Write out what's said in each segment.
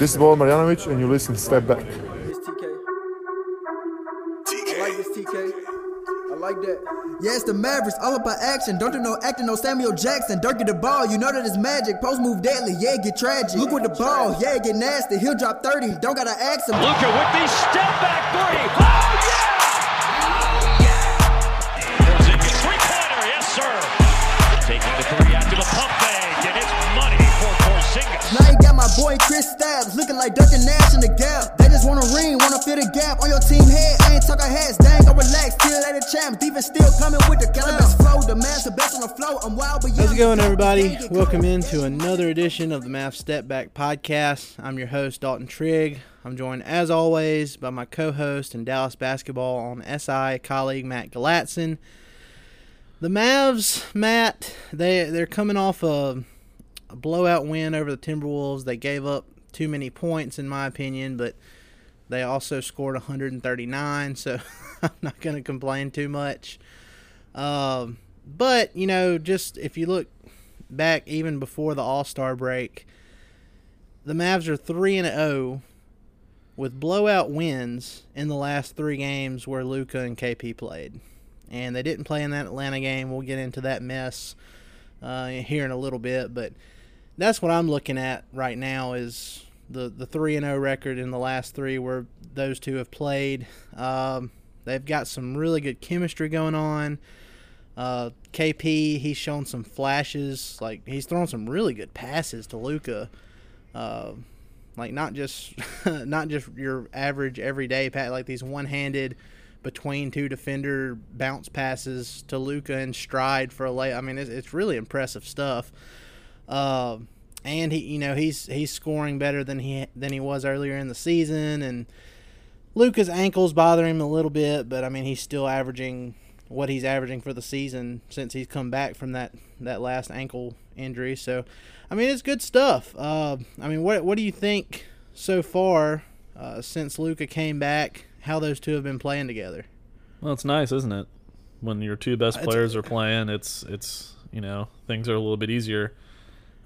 This is Boban Marjanovic, and you listen to Step Back. TK. I like this TK. I like that. Yeah, it's the Mavericks, all about action. Don't do no acting, no Samuel Jackson. Dirk get the ball, you know that it's magic. Post move deadly, yeah, get tragic. Luke with the ball, yeah, get nasty. He'll drop 30, don't gotta ask him. Luka with the step back three. Oh, yeah! Boy Chris Stabs looking like Duncan Nash in the gap. They just wanna ring, wanna fill the gap on your team head. I ain't talking heads, dang, go relax. Still at the champs, defense still coming with the cannabis flow. The man's the best on the flow. I'm wild, but How's it going, everybody? Welcome into another edition of the Mavs Step Back Podcast. I'm your host, Dalton Trigg. I'm joined, as always, by my co-host in Dallas basketball on SI colleague Matt Galatzan. The Mavs, Matt, they they're coming off a, a blowout win over the Timberwolves. They gave up too many points, in my opinion, but they also scored 139, so I'm not going to complain too much. Um, but you know, just if you look back even before the All Star break, the Mavs are three and zero with blowout wins in the last three games where Luka and KP played, and they didn't play in that Atlanta game. We'll get into that mess uh, here in a little bit, but that's what I'm looking at right now is the the three and zero record in the last three where those two have played. Um, they've got some really good chemistry going on. Uh, KP, he's shown some flashes. Like he's thrown some really good passes to Luka. Uh, like not just not just your average everyday pass, like these one-handed between two defender bounce passes to Luka and stride for a lay. I mean, it's, it's really impressive stuff. Uh, and he, you know, he's he's scoring better than he than he was earlier in the season. And Luka's ankles bother him a little bit, but I mean, he's still averaging what he's averaging for the season since he's come back from that that last ankle injury. So, I mean, it's good stuff. Uh, I mean, what what do you think so far uh, since Luka came back? How those two have been playing together? Well, it's nice, isn't it? When your two best It's- players are playing, it's it's you know things are a little bit easier.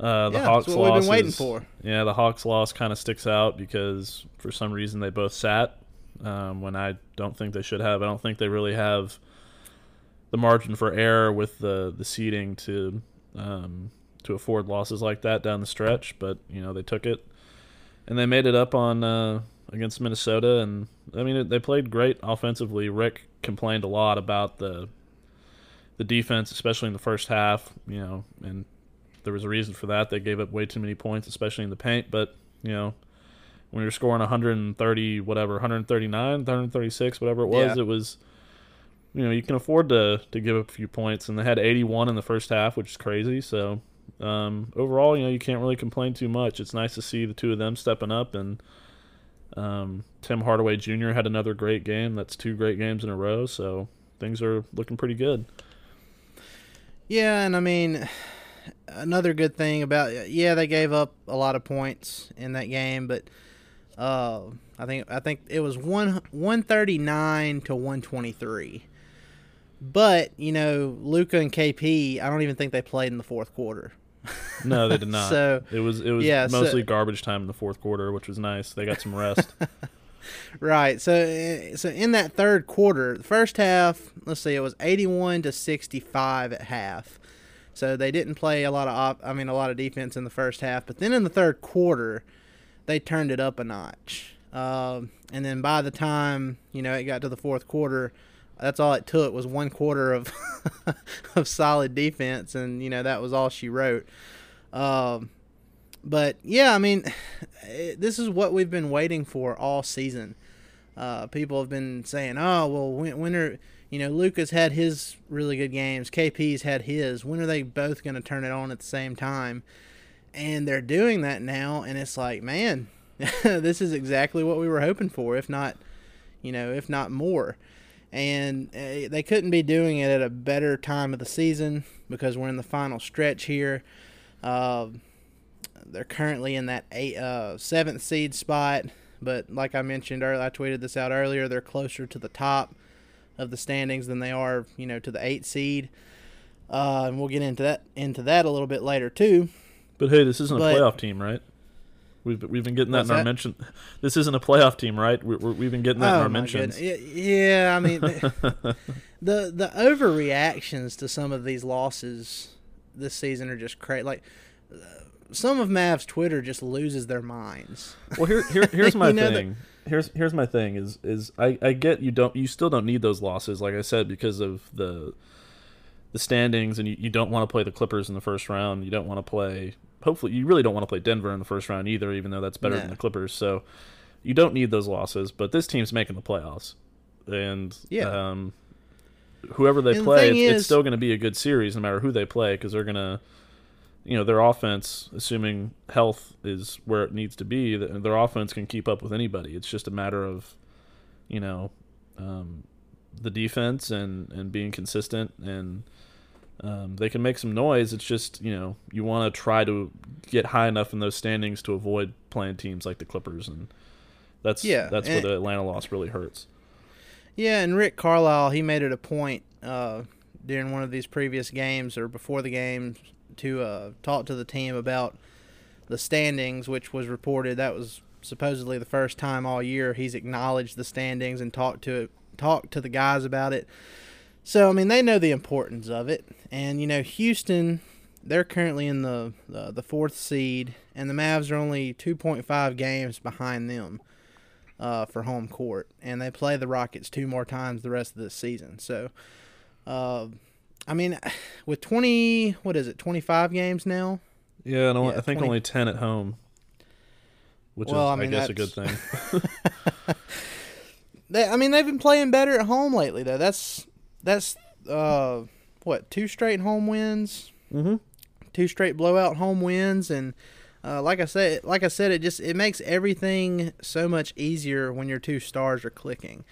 Uh, the Yeah, Hawks that's what we've been waiting is- for. Yeah, the Hawks loss kind of sticks out because for some reason they both sat um, when I don't think they should have. I don't think they really have the margin for error with the the seeding to um, to afford losses like that down the stretch. But you know they took it and they made it up on uh, against Minnesota. And I mean they played great offensively. Rick complained a lot about the the defense, especially in the first half. You know, and there was a reason for that. They gave up way too many points, especially in the paint. But you know, when you're scoring 130, whatever, 139, 136, whatever it was, Yeah. it was. You know, you can afford to to give up a few points, and they had 81 in the first half, which is crazy. So um, overall, you know, you can't really complain too much. It's nice to see the two of them stepping up, and um, Tim Hardaway Jr. had another great game. That's two great games in a row. So things are looking pretty good. Yeah, and I mean, another good thing about yeah, they gave up a lot of points in that game, but uh, I think I think it was one one thirty nine to one twenty three. But you know, Luka and KP, I don't even think they played in the fourth quarter. No, they did not. So, it was it was yeah, so- mostly garbage time in the fourth quarter, which was nice. They got some rest. Right. So uh, so in that third quarter, the first half, let's see, it was 81 to 65 at half. So they didn't play a lot of op- I mean a lot of defense in the first half, but then in the third quarter, they turned it up a notch. Um, and then by the time, you know, it got to the fourth quarter, that's all it took was one quarter of of solid defense and you know that was all she wrote. Um, but yeah, I mean, eh, this is what we've been waiting for all season. Uh, people have been saying, "Oh, well, when, when are you know Luka's had his really good games, KP's had his. When are they both going to turn it on at the same time?" and they're doing that now, and it's like, man, this is exactly what we were hoping for, if not, you know, if not more. And uh, they couldn't be doing it at a better time of the season because we're in the final stretch here. Uh, they're currently in that eight, uh, seventh seed spot, but like I mentioned earlier, I tweeted this out earlier. They're closer to the top of the standings than they are, you know, to the eight seed. Uh, and we'll get into that into that a little bit later too. But hey, this isn't But- a playoff team, right? We've we've been getting that in our that? mention. This isn't a playoff team, right? We, we've been getting that in our Oh mentions. goodness. Yeah, I mean, the the, the overreactions to some of these losses this season are just crazy. Like uh, some of Mav's Twitter just loses their minds. Well, here, here here's my You know thing. Here's here's my thing is is I, I get you don't you still don't need those losses like I said because of the the standings and you, you don't want to play the Clippers in the first round. You don't want to play hopefully you really don't want to play Denver in the first round either even though that's better than the Clippers. So you don't need those losses, but this team's making the playoffs. And Yeah. um whoever they And play, thing it's, it's still going to be a good series no matter who they play because they're going to you know their offense, assuming health is where it needs to be, th- their offense can keep up with anybody. It's just a matter of, you know, um, the defense and and being consistent, and um, they can make some noise. It's just you know you want to try to get high enough in those standings to avoid playing teams like the Clippers, and that's Yeah, that's where the Atlanta loss really hurts. Yeah, and Rick Carlisle, he made it a point uh, during one of these previous games or before the game to uh, talk to the team about the standings, which was reported that was supposedly the first time all year he's acknowledged the standings and talked to it, talked to the guys about it. So I mean, they know the importance of it, and you know, Houston, they're currently in the the, the fourth seed, and the Mavs are only two point five games behind them uh, for home court, and they play the Rockets two more times the rest of this season. So, uh, I mean, with twenty, what is it, twenty five games now? Yeah, and only, Yeah, I think 20 only ten at home, which Well, is I I, mean, guess a good thing. They, I mean, they've been playing better at home lately, though. That's that's uh, what two straight home wins, Mhm. two straight blowout home wins, and uh, like I said, like I said, it just it makes everything so much easier when your two stars are clicking.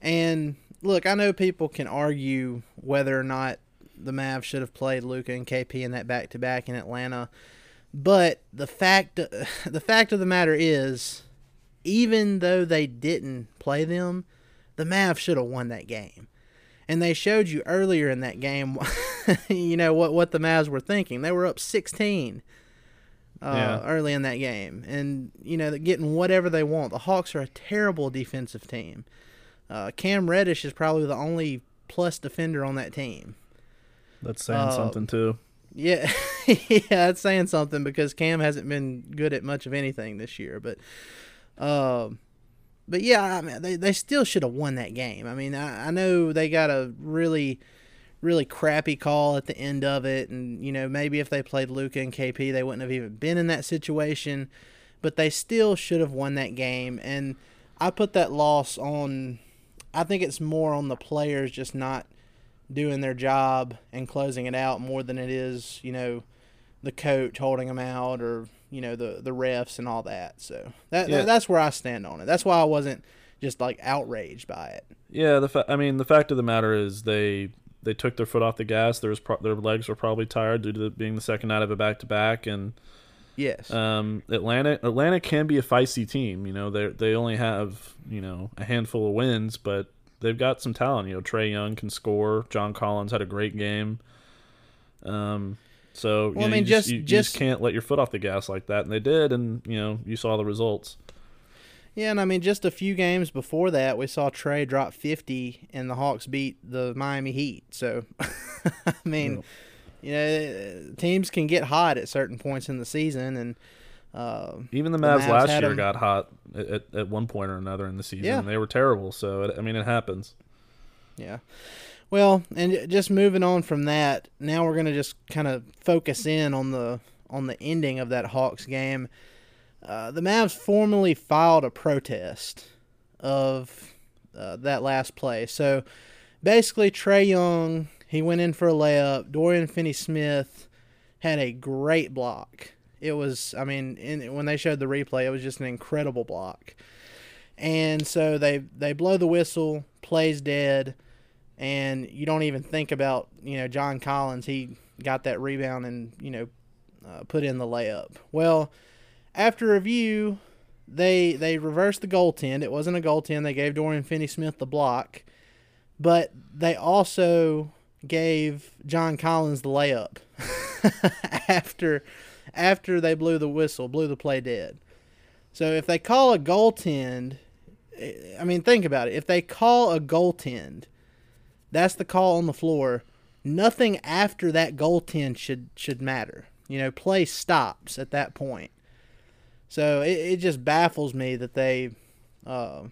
And look, I know people can argue whether or not the Mavs should have played Luka and KP in that back to back in Atlanta, but the fact the fact of the matter is even though they didn't play them, the Mavs should have won that game. And they showed you earlier in that game, you know what what the Mavs were thinking. They were up 16 uh, Yeah. early in that game, and you know getting whatever they want. The Hawks are a terrible defensive team. Uh, Cam Reddish is probably the only plus defender on that team. That's saying Uh, something too. Yeah, yeah, that's saying something because Cam hasn't been good at much of anything this year. But, um, but yeah, I mean, they they still should have won that game. I mean, I, I know they got a really, really crappy call at the end of it, and you know maybe if they played Luka and KP, they wouldn't have even been in that situation. But they still should have won that game, and I put that loss on. I think it's more on the players just not doing their job and closing it out more than it is, you know, the coach holding them out or you know the the refs and all that. So that, Yeah. that's where I stand on it. That's why I wasn't just like outraged by it. Yeah, the fa- I mean, the fact of the matter is they they took their foot off the gas. There was pro- their legs were probably tired due to the, being the second night of a back to back, and Yes. um, Atlanta Atlanta can be a feisty team. You know, they they only have you know a handful of wins, but they've got some talent. You know, Trae Young can score. John Collins had a great game. Um, so you Well, I mean, you just, just- you, you just just- can't let your foot off the gas like that, and they did, and you know you saw the results. Yeah, and I mean, just a few games before that, we saw Trey drop 50 and the Hawks beat the Miami Heat. So, I mean, you know, teams can get hot at certain points in the season. And uh, Even the The Mavs, Mavs last year got hot at, at, one point or another in the season. Yeah. They were terrible. So it, I mean, it happens. Yeah. Well, and just moving on from that, now we're going to just kind of focus in on the on the ending of that Hawks game. Uh, the Mavs formally filed a protest of uh, that last play. So basically, Trae Young he went in for a layup. Dorian Finney-Smith had a great block. It was, I mean, in, when they showed the replay, it was just an incredible block. And so they they blow the whistle, plays dead, and you don't even think about you know John Collins. He got that rebound and you know uh, put in the layup. Well, after review, they they reversed the goaltend. It wasn't a goaltend. They gave Dorian Finney-Smith the block, but they also gave John Collins the layup after after they blew the whistle, blew the play dead. So if they call a goaltend, I mean, think about it. If they call a goaltend, that's the call on the floor. Nothing after that goaltend should should matter. You know, play stops at that point. So it, it just baffles me that they uh,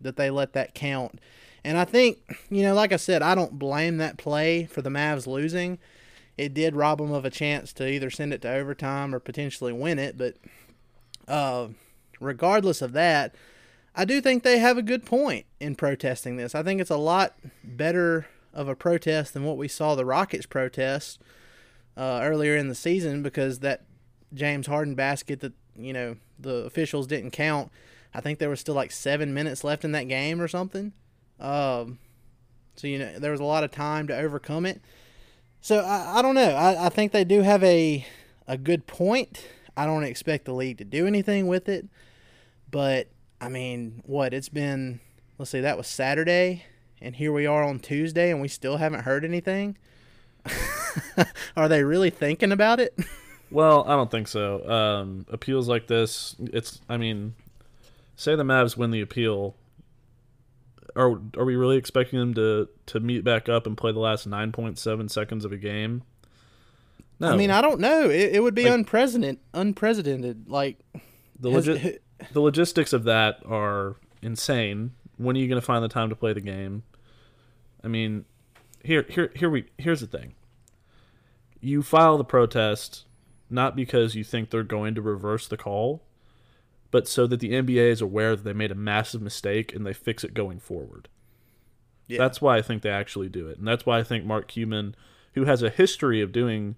that they let that count. And I think, you know, like I said, I don't blame that play for the Mavs losing. It did rob them of a chance to either send it to overtime or potentially win it. But uh, regardless of that, I do think they have a good point in protesting this. I think it's a lot better of a protest than what we saw the Rockets protest uh, earlier in the season because that James Harden basket that you know the officials didn't count. I think there was still like seven minutes left in that game or something. Um, so you know there was a lot of time to overcome it. So I, I don't know. I, I think they do have a a good point. I don't expect the league to do anything with it, but I mean, what it's been. Let's see, that was Saturday, and here we are on Tuesday, and we still haven't heard anything. Are they really thinking about it? Well, I don't think so. Um, appeals like this, it's. I mean, say the Mavs win the appeal. Are are we really expecting them to to meet back up and play the last nine point seven seconds of a game? No. I mean, I don't know. It, it would be like, unprecedented. Unprecedented. Like the legit, the logistics of that are insane. When are you going to find the time to play the game? I mean, here here here we here's the thing. You file the protest not because you think they're going to reverse the call, but so that the NBA is aware that they made a massive mistake and they fix it going forward. Yeah. That's why I think they actually do it. And that's why I think Mark Cuban, who has a history of doing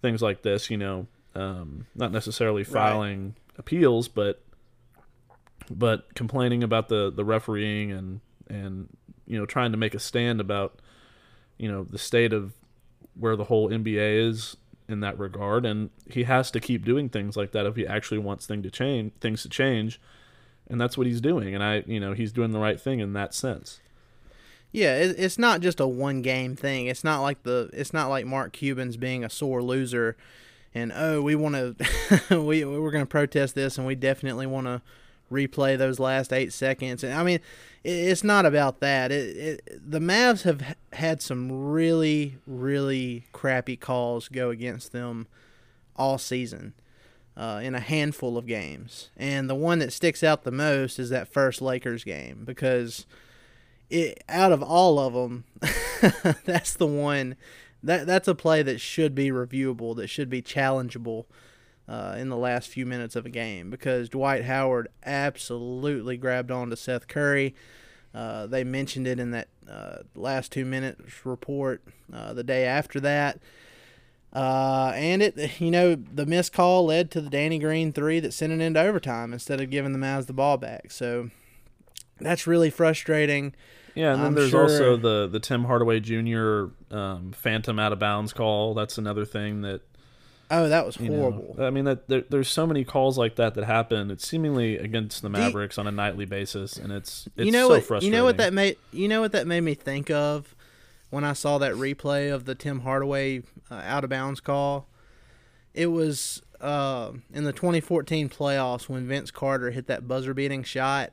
things like this, you know, um, not necessarily filing right. appeals, but but complaining about the, the refereeing and and you know trying to make a stand about you know the state of where the whole NBA is in that regard, and he has to keep doing things like that if he actually wants thing to change things to change, and that's what he's doing. And I, you know, he's doing the right thing in that sense. Yeah, it's not just a one game thing. It's not like the it's not like Mark Cuban's being a sore loser, and oh, we want to we we're going to protest this, and we definitely want to replay those last eight seconds. And I mean, it's not about that. It, it, the Mavs have had some really, really crappy calls go against them all season uh, in a handful of games. And the one that sticks out the most is that first Lakers game because it, out of all of them, that's the one that that's a play that should be reviewable, that should be challengeable uh, in the last few minutes of a game because Dwight Howard absolutely grabbed on to Seth Curry. Uh, they mentioned it in that uh, last two minutes report uh, the day after that. Uh, and it, you know, the missed call led to the Danny Green three that sent it into overtime instead of giving the Mavs the ball back. So that's really frustrating. Yeah, and then I'm there's sure... also the the Tim Hardaway Jr. Um, phantom out of bounds call. That's another thing that Oh, that was horrible. Know, I mean, that there, there's so many calls like that that happen. It's seemingly against the Mavericks on a nightly basis, and it's it's you know so what, frustrating. You know what that made you know what that made me think of when I saw that replay of the Tim Hardaway uh, out of bounds call. It was uh, in the 2014 playoffs when Vince Carter hit that buzzer beating shot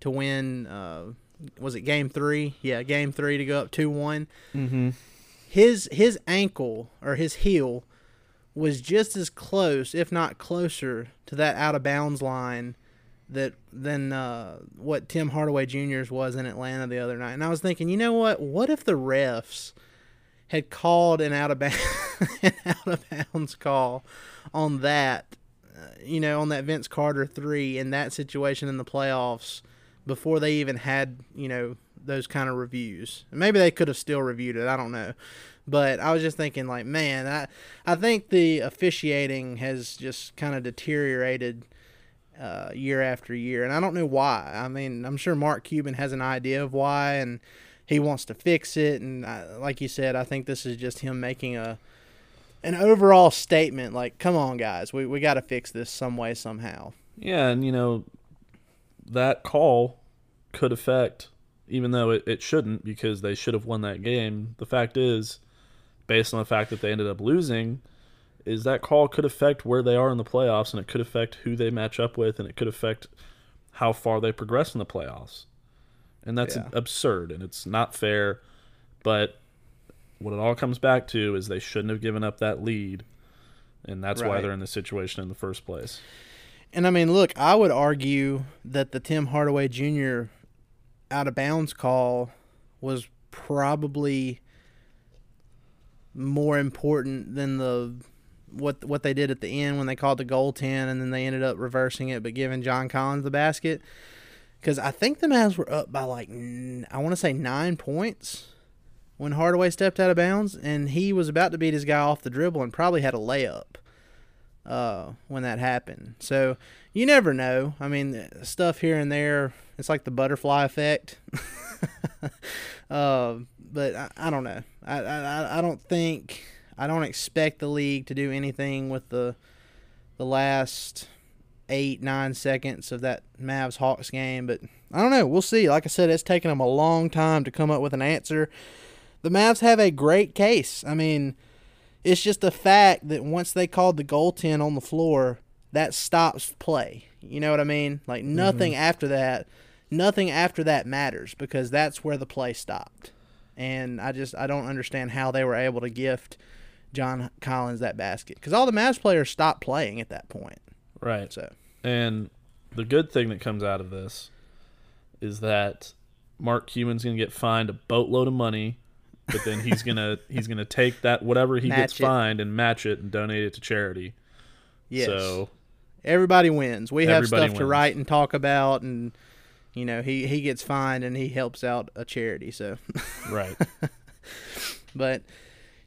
to win. Uh, was it Game Three? Yeah, Game Three to go up two one. Mm-hmm. His his ankle or his heel was just as close, if not closer, to that out of bounds line that than uh, what Tim Hardaway Jr.'s was in Atlanta the other night. And I was thinking, you know what? What if the refs had called an out of bounds, an out of bounds call on that, uh, you know, on that Vince Carter three in that situation in the playoffs before they even had, you know, those kind of reviews. Maybe they could have still reviewed it. I don't know. But I was just thinking, like, man, I I think the officiating has just kind of deteriorated uh, year after year, and I don't know why. I mean, I'm sure Mark Cuban has an idea of why, and he wants to fix it. And I, like you said, I think this is just him making a an overall statement, like, come on, guys, we we got to fix this some way somehow. Yeah, and you know that call could affect, even though it, it shouldn't, because they should have won that game. The fact is, based on the fact that they ended up losing, is that call could affect where they are in the playoffs, and it could affect who they match up with, and it could affect how far they progress in the playoffs. And that's Yeah. absurd, and it's not fair. But what it all comes back to is they shouldn't have given up that lead, and that's why they're in this situation in the first place. And I mean, look, I would argue that the Tim Hardaway Jr. out of bounds call was probably more important than the what what they did at the end when they called the goaltend and then they ended up reversing it but giving John Collins the basket because I think the Mavs were up by like I want to say nine points when Hardaway stepped out of bounds and he was about to beat his guy off the dribble and probably had a layup uh, when that happened. So you never know. I mean, stuff here and there. It's like the butterfly effect. uh, but I, I don't know. I, I I don't think I don't expect the league to do anything with the the last eight nine seconds of that Mavs Hawks game. But I don't know. We'll see. Like I said, it's taken them a long time to come up with an answer. The Mavs have a great case. I mean it's just a fact that once they called the goaltend on the floor, that stops play. You know what I mean? Like mm-hmm. nothing after that, nothing after that matters because that's where the play stopped. And I just I don't understand how they were able to gift John Collins that basket because all the Mavs players stopped playing at that point. Right. So And the good thing that comes out of this is that Mark Cuban's going to get fined a boatload of money, but then he's gonna he's gonna take that whatever he gets it. fined and match it and donate it to charity. yes, So everybody wins. We have stuff to write and talk about, and you know he he gets fined and he helps out a charity. So. right, But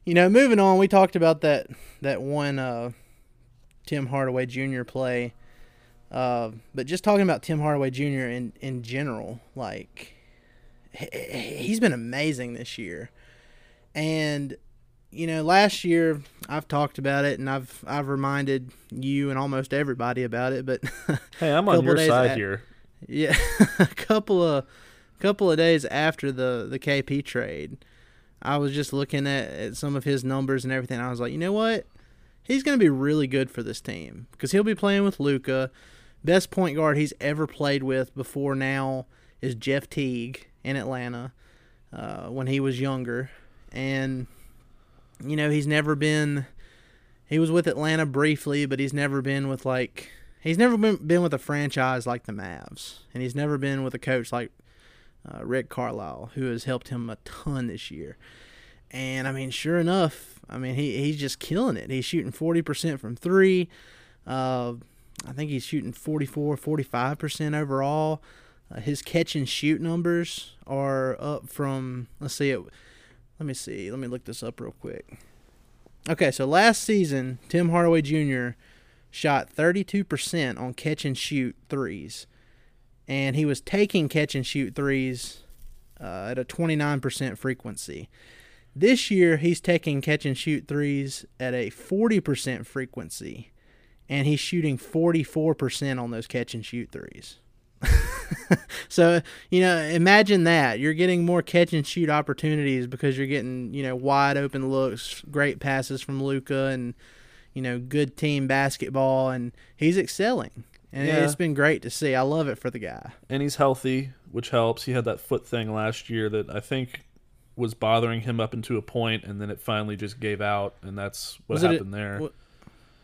you know, moving on, we talked about that that one uh, Tim Hardaway Jr. play. Uh, but just talking about Tim Hardaway Jr. in in general, like he- he's been amazing this year. And you know, last year I've talked about it and I've I've reminded you and almost everybody about it, but hey, I'm on your side at- here. Yeah, a couple of couple of days after the the KP trade, I was just looking at, at some of his numbers and everything. I was like, you know what? He's going to be really good for this team because he'll be playing with Luka. Best point guard he's ever played with before now is Jeff Teague in Atlanta uh, when he was younger, and you know he's never been. He was with Atlanta briefly, but he's never been with like he's never been been with a franchise like the Mavs, and he's never been with a coach like uh, Rick Carlisle, who has helped him a ton this year. And I mean, sure enough, I mean he he's just killing it. He's shooting forty percent from three. Uh, I think he's shooting 44, 45 percent overall. Uh, his catch and shoot numbers are up from let's see it. Let me see. Let me look this up real quick. Okay, so last season, Tim Hardaway Jr. shot 32% on catch and shoot threes. And he was taking catch and shoot threes uh, at a 29% frequency. This year, he's taking catch and shoot threes at a 40% frequency. And he's shooting 44% on those catch and shoot threes. so, you know, imagine that. You're getting more catch and shoot opportunities because you're getting, you know, wide open looks, great passes from Luka and, you know, good team basketball and he's excelling. And Yeah. it's been great to see. I love it for the guy. and he's healthy, which helps. He had that foot thing last year that I think was bothering him up into a point, and then it finally just gave out, and that's what Was it happened there. wa-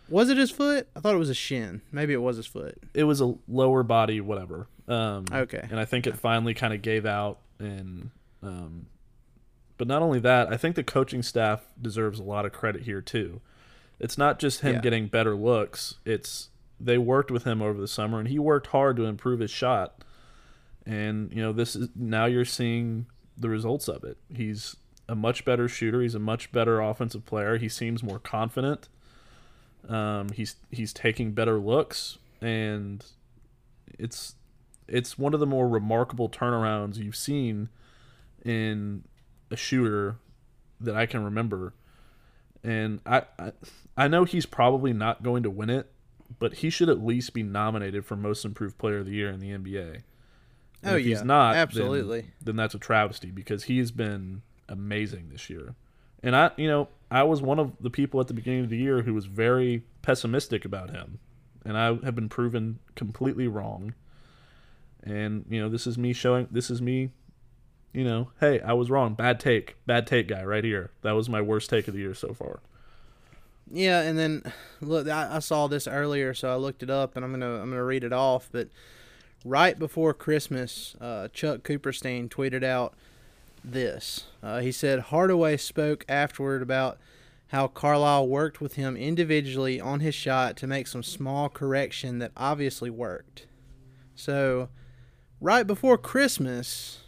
Was it his foot? I thought it was a shin. Maybe it was his foot. it was a lower body, whatever. Um, Okay. And I think it finally kind of gave out, and um, but not only that, I think the coaching staff deserves a lot of credit here too. It's not just him Yeah. getting better looks; it's they worked with him over the summer, and he worked hard to improve his shot. and you know this is now you're seeing the results of it. He's a much better shooter. He's a much better offensive player. He seems more confident. Um, he's he's taking better looks, and it's it's one of the more remarkable turnarounds you've seen in a shooter that I can remember. And I, I I know he's probably not going to win it, but he should at least be nominated for most improved player of the year in the NBA. And Oh, if yeah. he's not, then- Absolutely. then that's a travesty because he's been amazing this year. And I, you know, I was one of the people at the beginning of the year who was very pessimistic about him, and I have been proven completely wrong. And you know, this is me showing. This is me. You know, hey, I was wrong. Bad take. Bad take, guy, right here. That was my worst take of the year so far. Yeah, and then look, I, I saw this earlier, so I looked it up, and I'm gonna I'm gonna read it off. But right before Christmas, uh, Chuck Cooperstein tweeted out this. Uh, he said Hardaway spoke afterward about how Carlisle worked with him individually on his shot to make some small correction that obviously worked. So, right before Christmas,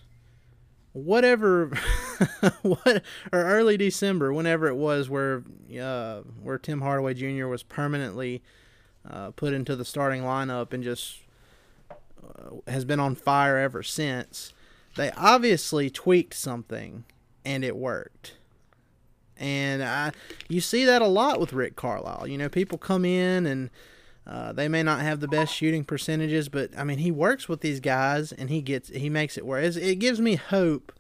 whatever what or early December, whenever it was, where uh, where Tim Hardaway Jr. was permanently uh, put into the starting lineup and just uh, has been on fire ever since. They obviously tweaked something, and it worked. And I, you see that a lot with Rick Carlisle. You know, people come in and uh, they may not have the best shooting percentages, but I mean, he works with these guys and he gets he makes it work. It gives me hope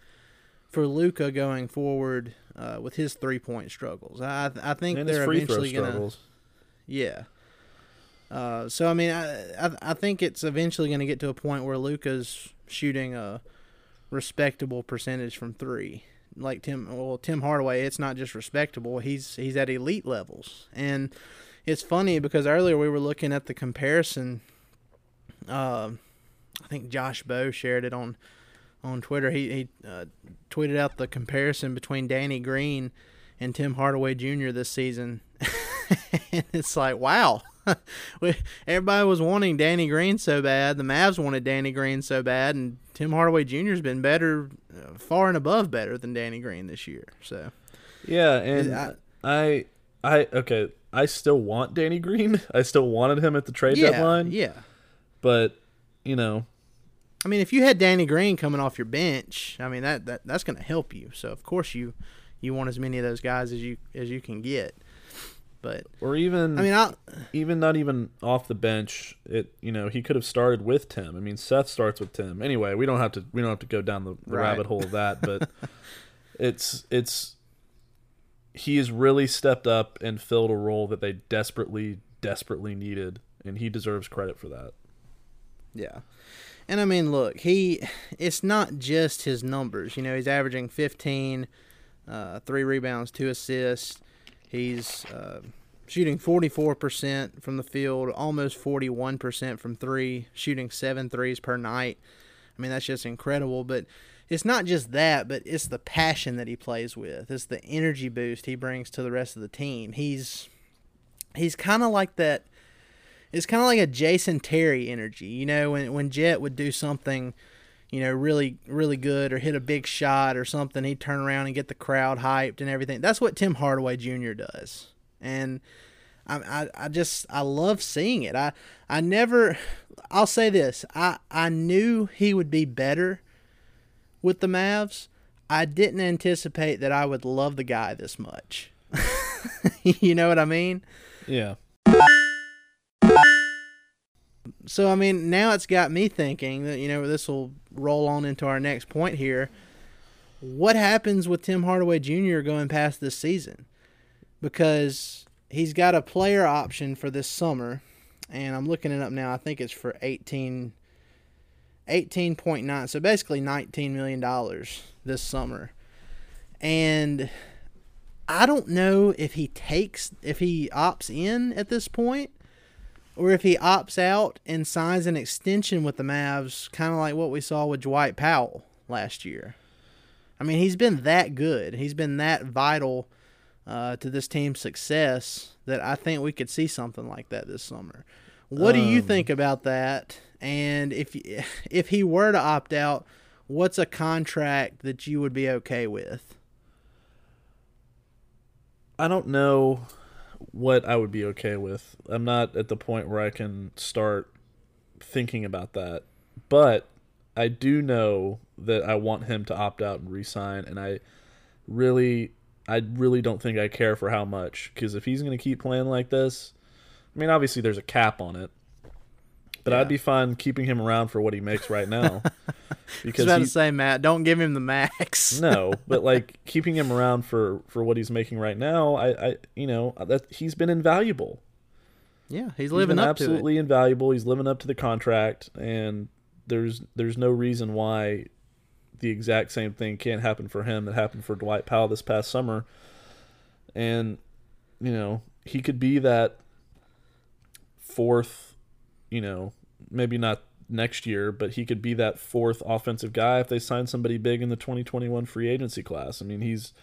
for Luka going forward uh, with his three point struggles. I I think And they're eventually gonna yeah. Uh, so I mean, I, I I think it's eventually going to get to a point where Luka's shooting a respectable percentage from three. Like Tim, well, Tim Hardaway, it's not just respectable; he's he's at elite levels. And it's funny because earlier we were looking at the comparison. Uh, I think Josh Bowe shared it on on Twitter. He he uh, tweeted out the comparison between Danny Green and Tim Hardaway Jr. this season, and it's like, wow. Everybody was wanting Danny Green so bad. The Mavs wanted Danny Green so bad, and Tim Hardaway Jr.'s been better, uh, far and above better than Danny Green this year. So Yeah, and I- I, I, okay, I still want Danny Green. I still wanted him at the trade yeah, deadline. yeah. but you know, I mean, if you had Danny Green coming off your bench, I mean that, that that's going to help you. So of course you you want as many of those guys as you as you can get. But or even I mean, I even not even off the bench. It you know he could have started with Tim. I mean Seth starts with Tim. Anyway, we don't have to we don't have to go down the, the Right. rabbit hole of that. But it's it's he has really stepped up and filled a role that they desperately desperately needed, and he deserves credit for that. Yeah. And I mean, look, he it's not just his numbers. You know, he's averaging 15, uh, three rebounds, two assists. He's uh, shooting 44% from the field, almost 41% from three, shooting seven threes per night. I mean, that's just incredible. But it's not just that, but it's the passion that he plays with. It's the energy boost he brings to the rest of the team. He's he's kind of like that it's kind of like a Jason Terry energy. You know, when when Jet would do something, you know, really really good or hit a big shot or something, he'd turn around and get the crowd hyped and everything. That's what Tim Hardaway Jr. does, and I I, just I love seeing it. I I never. I'll say this. I I knew he would be better with the Mavs. I didn't anticipate that I would love the guy this much. you know what I mean? Yeah. so I mean, now it's got me thinking that you know this will roll on into our next point here. What happens with Tim Hardaway Jr. going past this season? Because he's got a player option for this summer, and I'm looking it up now. I think it's for 18 18.9 so basically 19 million dollars this summer and i don't know if he takes if he opts in at this point or if he opts out and signs an extension with the Mavs, kind of like what we saw with Dwight Powell last year. I mean, he's been that good. He's been that vital uh, to this team's success that I think we could see something like that this summer. What do you Um, think about that? And if if he were to opt out, what's a contract that you would be okay with? I don't know what I would be okay with. I'm not at the point where I can start thinking about that. But I do know that I want him to opt out and resign and I really I really don't think I care for how much cuz if he's going to keep playing like this, I mean obviously there's a cap on it. But Yeah. I'd be fine keeping him around for what he makes right now. I was because about he, to say, Matt, don't give him the max. no, but like keeping him around for for what he's making right now, I I you know, uh, that he's been invaluable. yeah, he's He's living been up to it. absolutely invaluable. He's living up to the contract, and there's there's no reason why the exact same thing can't happen for him that happened for Dwight Powell this past summer. And you know, he could be that fourth, you know, maybe not next year, but he could be that fourth offensive guy if they sign somebody big in the 2021 free agency class. I mean, he's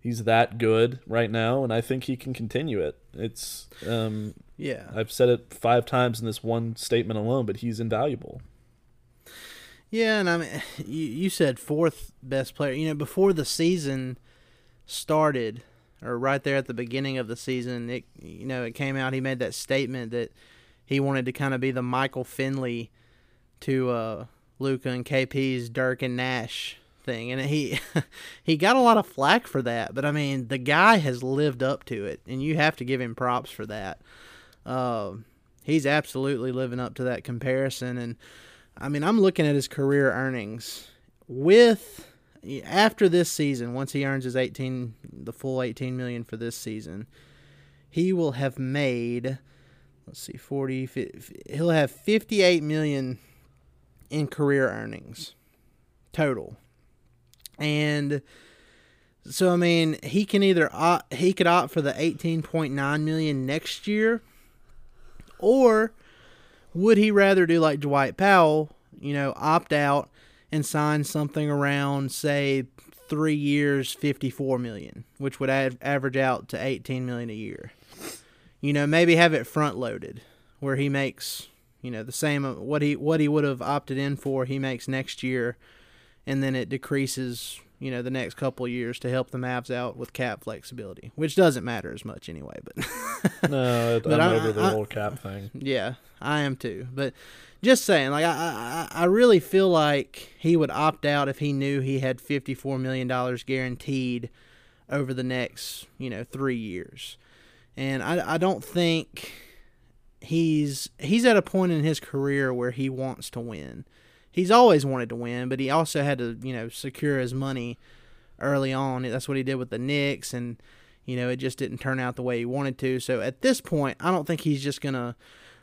he's that good right now, and I think he can continue it. It's um, Yeah. I've said it five times in this one statement alone, but he's invaluable. Yeah, and I mean, you, you said fourth best player. You know, before the season started, or right there at the beginning of the season, it you know it came out. He made that statement that he wanted to kind of be the Michael Finley to uh, Luka and KP's Dirk and Nash thing, and he he got a lot of flack for that. But I mean, the guy has lived up to it, and you have to give him props for that. Um, he's absolutely living up to that comparison, and I mean, I'm looking at his career earnings with after this season. Once he earns his 18, the full 18 million for this season, he will have made. Let's see, 40. fi- He'll have 58 million in career earnings total, and so I mean, he can either opt, he could opt for the 18.9 million next year, or would he rather do like Dwight Powell, you know, opt out and sign something around say 3 years 54 million, which would av- average out to 18 million a year. You know, maybe have it front loaded where he makes, you know, the same what he what he would have opted in for, he makes next year and then it decreases, you know, the next couple of years to help the Mavs out with cap flexibility, which doesn't matter as much anyway, but No, But I'm I- over the whole cap thing. Yeah, I am too. But just saying, like I, I, I really feel like he would opt out if he knew he had fifty-four million dollars guaranteed over the next, you know, three years. And I, I don't think he's he's at a point in his career where he wants to win. He's always wanted to win, but he also had to, you know, secure his money early on. That's what he did with the Knicks, and you know, it just didn't turn out the way he wanted to. So at this point, I don't think he's just gonna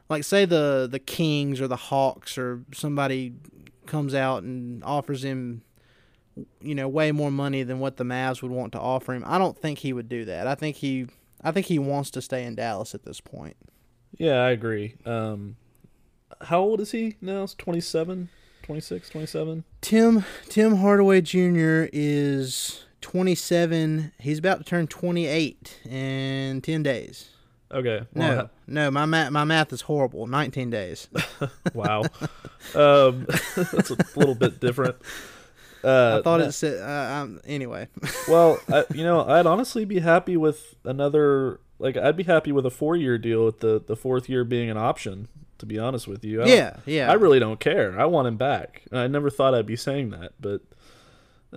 like say the the Kings or the Hawks or somebody comes out and offers him you know way more money than what the Mavs would want to offer him. I don't think he would do that. I think he I think he wants to stay in Dallas at this point. Yeah, I agree. Um, how old is he now? It's 27, 26, 27? Tim Tim Hardaway Jr. is 27. He's about to turn 28 in 10 days. Okay. No, Well, no, my math my math is horrible. 19 days. wow. um, that's a little bit different. Uh, I thought it said. Uh, um, anyway, Well, I, you know, I'd honestly be happy with another. Like, I'd be happy with a four-year deal with the the fourth year being an option. To be honest with you, I Yeah, yeah. I really don't care. I want him back. And I never thought I'd be saying that, but,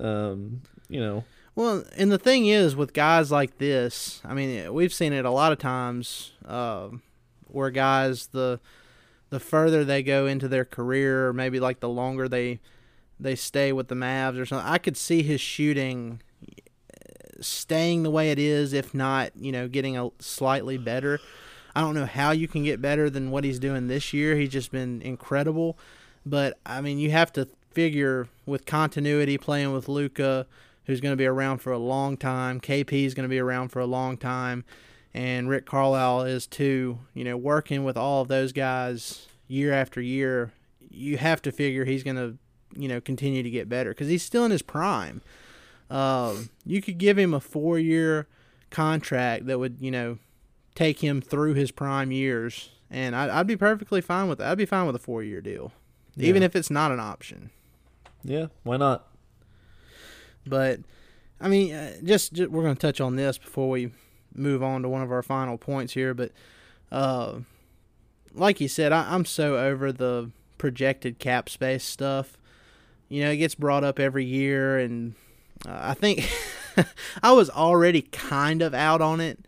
um, you know, Well, and the thing is, with guys like this, I mean, we've seen it a lot of times um where guys the the further they go into their career, maybe like the longer they they stay with the Mavs or something. I could see his shooting uh, staying the way it is, if not, you know, getting a slightly better. I don't know how you can get better than what he's doing this year. He's just been incredible. But I mean, you have to figure with continuity playing with Luka, who's going to be around for a long time. KP is going to be around for a long time, and Rick Carlisle is too. You know, working with all of those guys year after year, you have to figure he's going to, you know, continue to get better because he's still in his prime. Um, you could give him a four-year contract that would, you know, take him through his prime years and I, I'd be perfectly fine with that. I'd be fine with a four year deal, even if it's not an option. Yeah, why not? But I mean, uh, just, ju- we're going to touch on this before we move on to one of our final points here. But uh, like you said, I, I'm so over the projected cap space stuff. You know, it gets brought up every year, and uh, I think I was already kind of out on it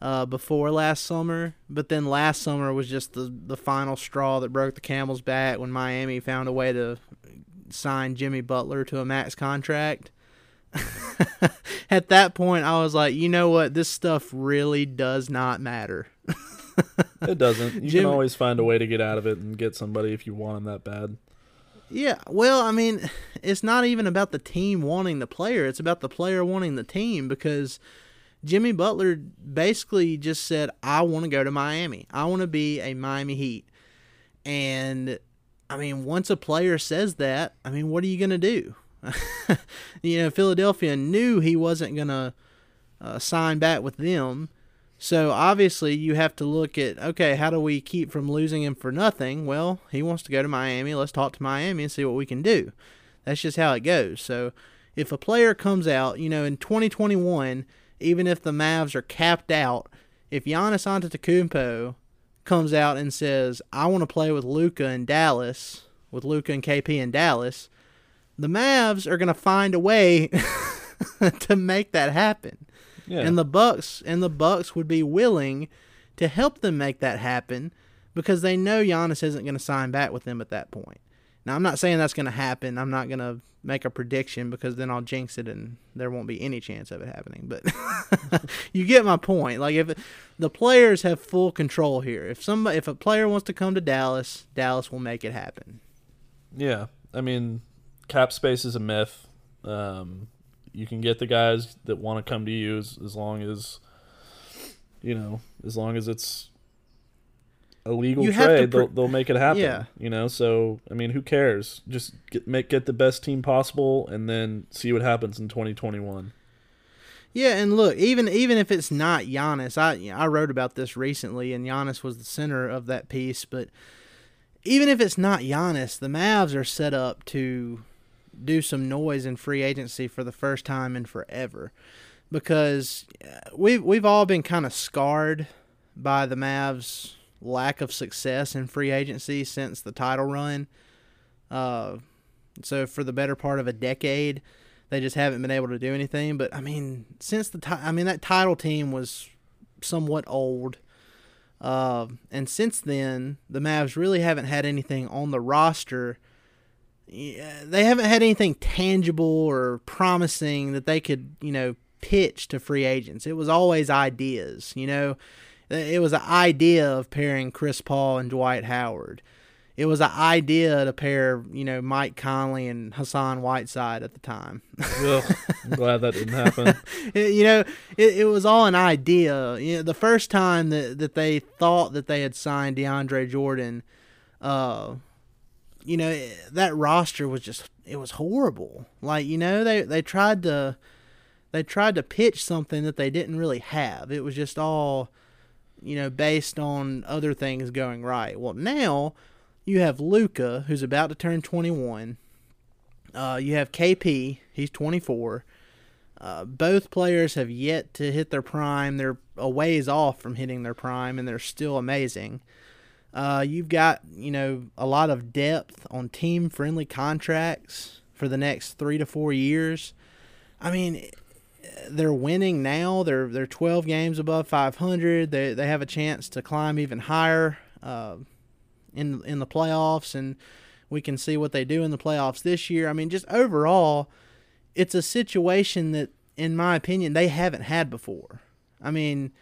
uh, before last summer, but then last summer was just the the final straw that broke the camel's back when Miami found a way to sign Jimmy Butler to a max contract. At that point, I was like, you know what? This stuff really does not matter. It doesn't. You Jim- can always find a way to get out of it and get somebody if you want them that bad. Yeah, well, I mean, it's not even about the team wanting the player, it's about the player wanting the team because Jimmy Butler basically just said, I want to go to Miami. I want to be a Miami Heat. And I mean, once a player says that, I mean, what are you going to do? you know, Philadelphia knew he wasn't going to uh, sign back with them. So obviously, you have to look at okay, how do we keep from losing him for nothing? Well, he wants to go to Miami. Let's talk to Miami and see what we can do. That's just how it goes. So if a player comes out, you know, in 2021, even if the Mavs are capped out, if Giannis Antetokounmpo comes out and says, "I want to play with Luka in Dallas," with Luka and KP in Dallas, the Mavs are going to find a way to make that happen Yeah. and the Bucks and the Bucks would be willing to help them make that happen because they know Giannis isn't going to sign back with them at that point. Now, I'm not saying that's going to happen. I'm not going to make a prediction because then I'll jinx it and there won't be any chance of it happening. But you get my point. Like if the players have full control here, if somebody, if a player wants to come to Dallas, Dallas will make it happen. Yeah, I mean, cap space is a myth. Um, you can get the guys that want to come to you as, as long as, you know, as long as it's a legal You trade, pr- they'll, they'll make it happen. Yeah. You know, so I mean, who cares? Just get make get the best team possible, and then see what happens in 2021. Yeah, and look, even even if it's not Giannis, I I wrote about this recently, and Giannis was the center of that piece. But even if it's not Giannis, the Mavs are set up to do some noise in free agency for the first time in forever, because uh, we've we've all been kind of scarred by the Mavs' lack of success in free agency since the title run. Uh, so for the better part of a decade, they just haven't been able to do anything. But I mean, since the ti- I mean that title team was somewhat old, uh, and since then the Mavs really haven't had anything on the roster. Yeah, They haven't had anything tangible or promising that they could, you know, pitch to free agents. It was always ideas, you know. It was an idea of pairing Chris Paul and Dwight Howard. It was an idea to pair, you know, Mike Conley and Hassan Whiteside at the time. Ugh, I'm glad that didn't happen. It- you know, it, it was all an idea. You know, the first time that, that they thought that they had signed DeAndre Jordan, uh, you know, that roster was just it was horrible. Like, you know, they they tried to they tried to pitch something that they didn't really have. It was just all you know, based on other things going right. Well, now you have Luka, who's about to turn 21. Uh, you have KP, he's 24. Uh, both players have yet to hit their prime. They're a ways off from hitting their prime, and they're still amazing. Uh, you've got you know a lot of depth on team friendly contracts for the next three to four years. I mean, they're winning now. They're they're 12 games above 500. They they have a chance to climb even higher uh, in in the playoffs, and we can see what they do in the playoffs this year. I mean, just overall, it's a situation that, in my opinion, they haven't had before. I mean,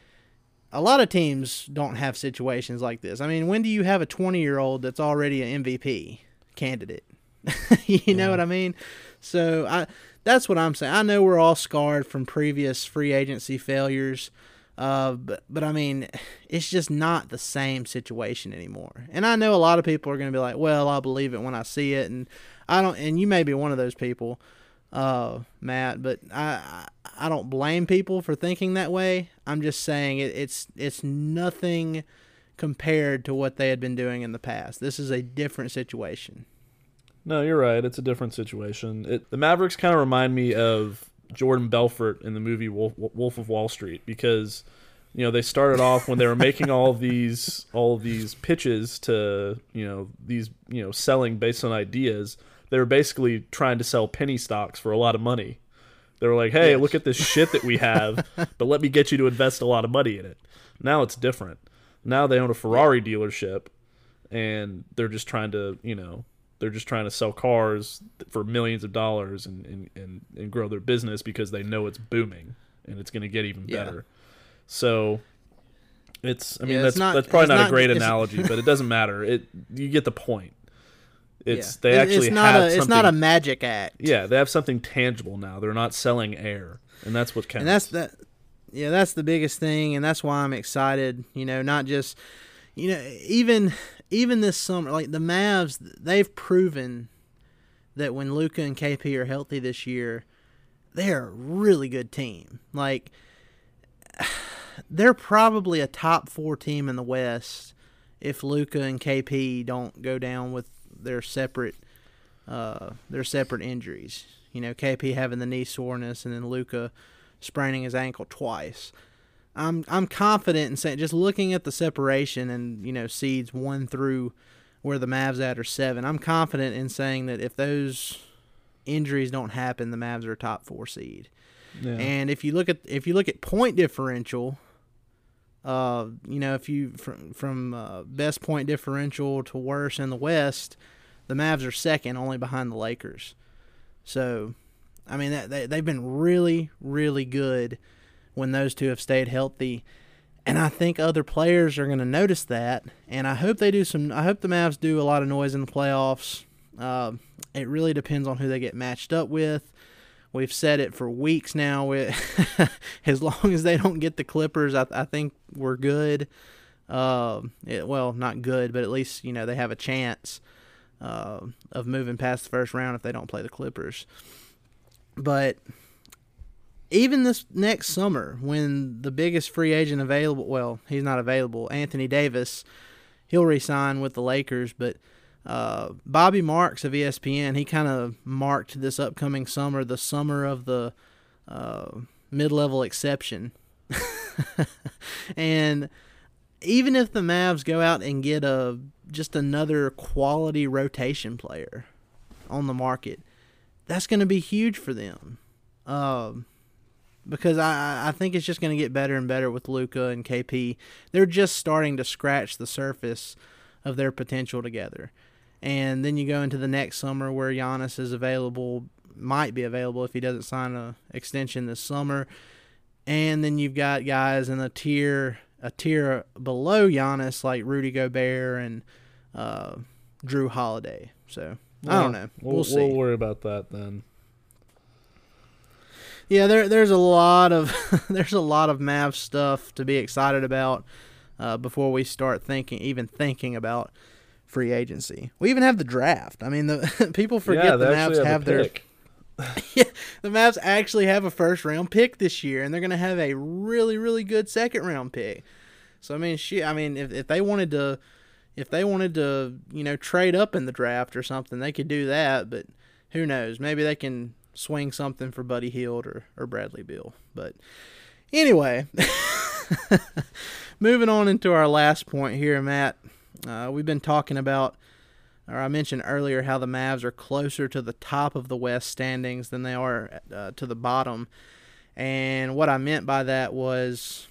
a lot of teams don't have situations like this. I mean, when do you have a 20 year old that's already an MVP candidate? you know what I mean? So I that's what I'm saying. I know we're all scarred from previous free agency failures. Uh, but but I mean, it's just not the same situation anymore. And I know a lot of people are going to be like, "Well, I'll believe it when I see it," and I don't. And you may be one of those people, uh, Matt. But I I don't blame people for thinking that way. I'm just saying it, it's it's nothing compared to what they had been doing in the past. This is a different situation. No, you're right. It's a different situation. It, the Mavericks kind of remind me of Jordan Belfort in the movie Wolf, Wolf of Wall Street because you know they started off when they were making all these all these pitches to you know these you know selling based on ideas. They were basically trying to sell penny stocks for a lot of money. They were like, "Hey, Yes. look at this shit that we have, but let me get you to invest a lot of money in it." Now it's different. Now they own a Ferrari dealership, and they're just trying to, you know, they're just trying to sell cars for millions of dollars and and, and, and grow their business because they know it's booming and it's going to get even Yeah. better. So it's I mean Yeah, that's not- that's probably not, not- a great analogy, but it doesn't matter. It you get the point. It's Yeah. they actually it's not have a it's not a magic act. yeah they have something tangible now. They're not selling air, and that's what counts. and that's that yeah that's the biggest thing and that's why i'm excited you know not just you know even even this summer like the mavs they've proven that when luka and kp are healthy this year they're a really good team like they're probably a top four team in the west if luka and kp don't go down with their separate uh, their separate injuries you know kp having the knee soreness and then luka spraining his ankle twice. I'm I'm confident in saying just looking at the separation and you know seeds one through where the Mavs at are seven. I'm confident in saying that if those injuries don't happen, the Mavs are a top four seed. Yeah. And if you look at if you look at point differential, uh, you know if you from from uh, best point differential to worst in the West, the Mavs are second, only behind the Lakers. So I mean, that, they, they've been really, really good when those two have stayed healthy. And I think other players are going to notice that. And I hope they do some, I hope the Mavs do a lot of noise in the playoffs. Uh, it really depends on who they get matched up with. We've said it for weeks now. As long as they don't get the Clippers, I, I think we're good. Uh, it, well, not good, but at least, you know, they have a chance uh, of moving past the first round if they don't play the Clippers. But even this next summer, when the biggest free agent available, well, he's not available, Anthony Davis, he'll resign with the Lakers. But uh, Bobby Marks of ESPN, he kind of marked this upcoming summer the summer of the uh, mid level exception. and even if the Mavs go out and get a just another quality rotation player on the market, that's going to be huge for them. Um, because I, I think it's just going to get better and better with Luka and KP. They're just starting to scratch the surface of their potential together. And then you go into the next summer where Giannis is available, might be available if he doesn't sign a extension this summer. And then you've got guys in a tier a tier below Giannis like Rudy Gobert and uh, Jrue Holiday. So I don't know. We'll, see. We'll worry about that then. Yeah, there there's a lot of there's a lot of Mavs stuff to be excited about uh, before we start thinking, even thinking about free agency. We even have the draft. I mean, the people forget yeah, the Mavs actually have, their pick. yeah, the Mavs actually have a first round pick this year, and they're going to have a really really good second round pick. So I mean, she, I mean, if if they wanted to, if they wanted to, you know, trade up in the draft or something, they could do that. But who knows? Maybe they can swing something for Buddy Hield or, or Bradley Beal. But anyway, moving on into our last point here, Matt. Uh, we've been talking about, or I mentioned earlier, how the Mavs are closer to the top of the West standings than they are uh, to the bottom. And what I meant by that was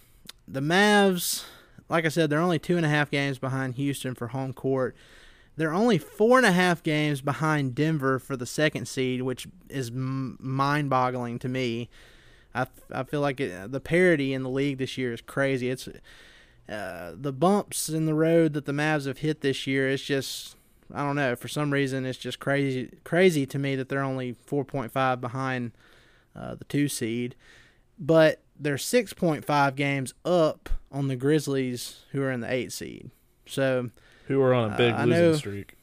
the Mavs, like I said, they're only two and a half games behind Houston for home court. They're only four and a half games behind Denver for the second seed, which is m- mind-boggling to me. I, I feel like it, the parity in the league this year is crazy. It's uh, the bumps in the road that the Mavs have hit this year. It's just I don't know. For some reason, it's just crazy crazy to me that they're only 4.5 behind uh, the two seed, but they're 6.5 games up on the Grizzlies, who are in the eight seed. So Who are on a big Uh, losing know- streak.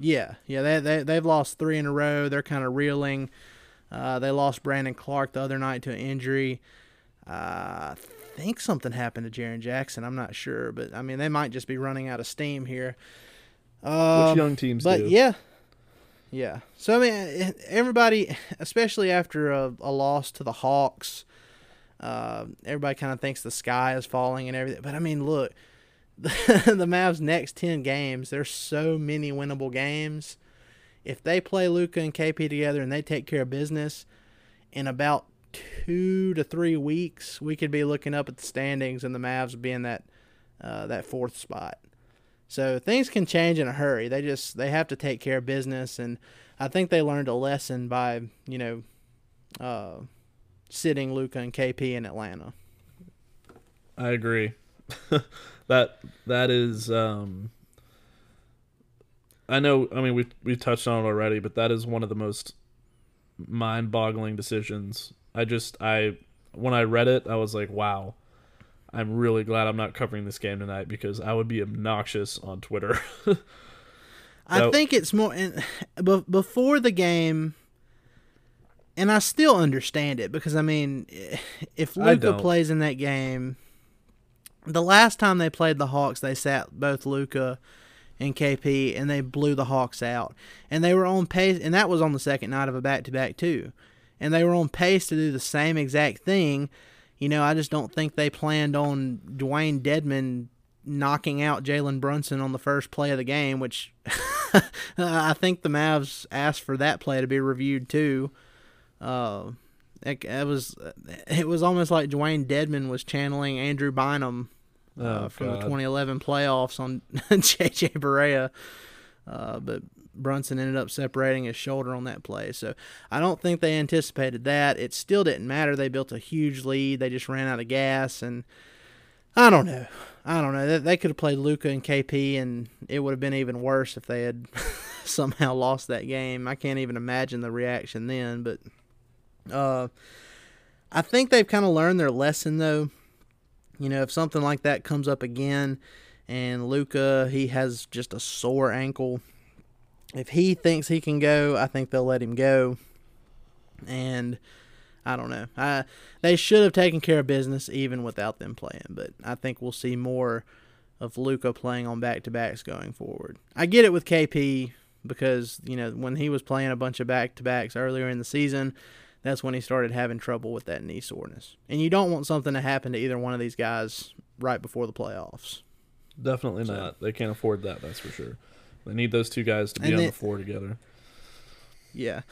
yeah, yeah, they they they've lost three in a row. They're kind of reeling. Uh, they lost Brandon Clarke the other night to an injury. Uh, I think something happened to Jaren Jackson. I'm not sure, but I mean they might just be running out of steam here. Um, Which young teams but do. yeah, yeah. So I mean, everybody, especially after a, a loss to the Hawks, uh, everybody kind of thinks the sky is falling and everything. But I mean, look, the, the Mavs' next ten games, there's so many winnable games. If they play Luka and KP together and they take care of business, in about two to three weeks, we could be looking up at the standings and the Mavs being that uh, that fourth spot. So things can change in a hurry. They just they have to take care of business, and I think they learned a lesson by you know uh, sitting Luka and KP in Atlanta. I agree. that that is um I know I mean we we touched on it already, but that is one of the most mind-boggling decisions. I just I when I read it, I was like, wow. I'm really glad I'm not covering this game tonight because I would be obnoxious on Twitter. I think it's more in, before the game, and I still understand it because I mean, if Luka plays in that game, the last time they played the Hawks, they sat both Luka and KP, and they blew the Hawks out, and they were on pace, and that was on the second night of a back to back too, and they were on pace to do the same exact thing. You know, I just don't think they planned on Dewayne Dedmon knocking out Jalen Brunson on the first play of the game, which I think the Mavs asked for that play to be reviewed too. Uh, it, it was it was almost like Dewayne Dedmon was channeling Andrew Bynum uh, Oh, from the 2011 playoffs on JJ Barea. Uh, but Brunson ended up separating his shoulder on that play. So I don't think they anticipated that. It still didn't matter. They built a huge lead. They just ran out of gas. And I don't know. I don't know. They, they could have played Luka and KP, and it would have been even worse if they had somehow lost that game. I can't even imagine the reaction then. But uh, I think they've kind of learned their lesson, though. You know, if something like that comes up again, and Luka he has just a sore ankle, if he thinks he can go, I think they'll let him go. And I don't know. I they should have taken care of business even without them playing, but I think we'll see more of Luka playing on back to backs going forward. I get it with KP because you know when he was playing a bunch of back to backs earlier in the season, that's when he started having trouble with that knee soreness. And you don't want something to happen to either one of these guys right before the playoffs. Definitely not. They can't afford that, that's for sure. They need those two guys to be And on the floor together. Yeah.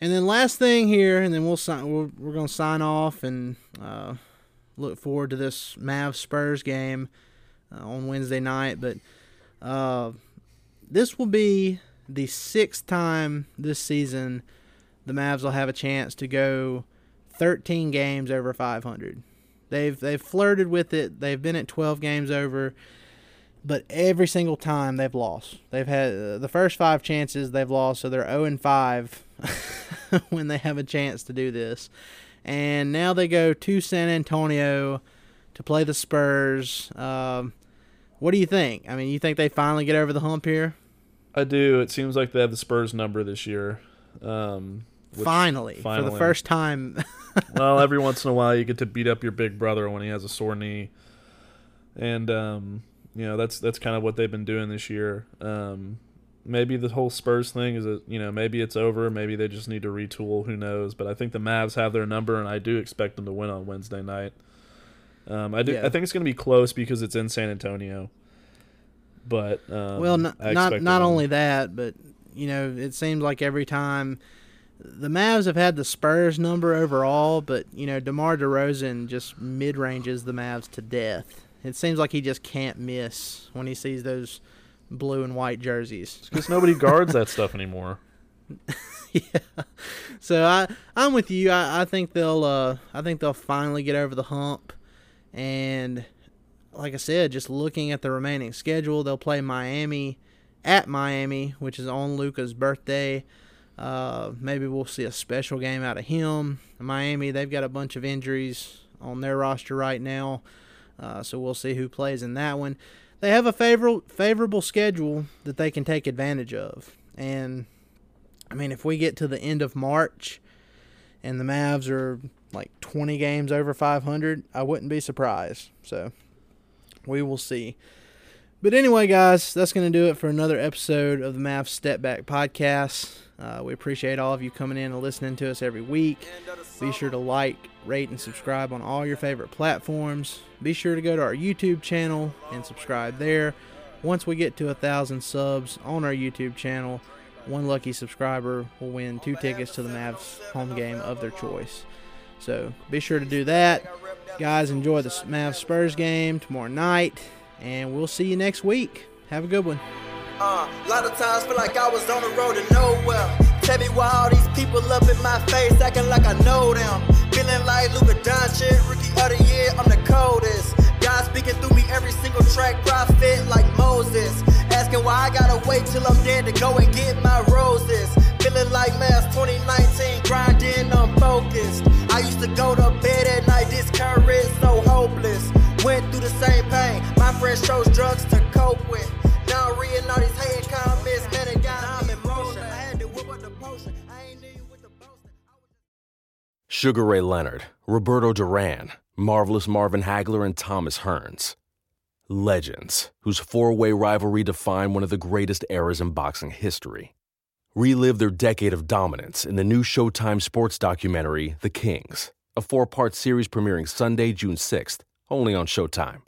And then last thing here, and then we'll sign. We're, we're gonna sign off and uh, look forward to this Mavs Spurs game uh, on Wednesday night. But uh, this will be the sixth time this season the Mavs will have a chance to go 13 games over 500. They've they've flirted with it. They've been at 12 games over, but every single time they've lost. They've had uh, the first five chances they've lost, so they're 0 and 5 when they have a chance to do this. And now they go to San Antonio to play the Spurs. Um, what do you think? I mean, you think they finally get over the hump here? I do. It seems like they have the Spurs number this year. Um, which- finally, for the first time. well, every once in a while you get to beat up your big brother when he has a sore knee, and um, you know that's that's kind of what they've been doing this year. Um, maybe the whole Spurs thing is, a, you know, maybe it's over. Maybe they just need to retool. Who knows? But I think the Mavs have their number, and I do expect them to win on Wednesday night. Um, I do. Yeah. I think it's going to be close because it's in San Antonio. But um, well, not not, not only that, but you know, it seems like every time the Mavs have had the Spurs number overall, but you know, DeMar DeRozan just mid ranges the Mavs to death. It seems like he just can't miss when he sees those blue and white jerseys. because nobody guards that stuff anymore. yeah. So I I'm with you. I, I think they'll uh I think they'll finally get over the hump and like I said, just looking at the remaining schedule, they'll play Miami at Miami, which is on Luka's birthday. Uh, maybe we'll see a special game out of him. Miami, they've got a bunch of injuries on their roster right now, uh, so we'll see who plays in that one. They have a favorable favorable schedule that they can take advantage of, and I mean, if we get to the end of March and the Mavs are like 20 games over 500, I wouldn't be surprised. So we will see. But anyway, guys, that's going to do it for another episode of the Mavs Step Back Podcast. Uh, we appreciate all of you coming in and listening to us every week. Be sure to like, rate, and subscribe on all your favorite platforms. Be sure to go to our YouTube channel and subscribe there. Once we get to a thousand subs on our YouTube channel, one lucky subscriber will win two tickets to the Mavs home game of their choice. So be sure to do that. Guys, enjoy the Mavs Spurs game tomorrow night, and we'll see you next week. Have a good one. Uh, a lot of times feel like I was on the road to nowhere. Tell me why all these people up in my face acting like I know them. Feeling like Luka Doncic, rookie of the year, I'm the coldest. God speaking through me every single track, prophet like Moses. Asking why I gotta wait till I'm dead to go and get my roses. Feeling like Mavs 2019, grinding, unfocused. I used to go to bed at night, discouraged, so hopeless. Went through the same pain, friends chose drugs to cope with. Now I'm reading all these comments, man, it got I'm in motion. I had to whip up the potion. I ain't with the boasting. Sugar Ray Leonard, Roberto Duran, Marvelous Marvin Hagler, and Thomas Hearns. Legends, whose four way rivalry defined one of the greatest eras in boxing history. Relive their decade of dominance in the new Showtime sports documentary, The Kings, a four part series premiering Sunday, June 6th, only on Showtime.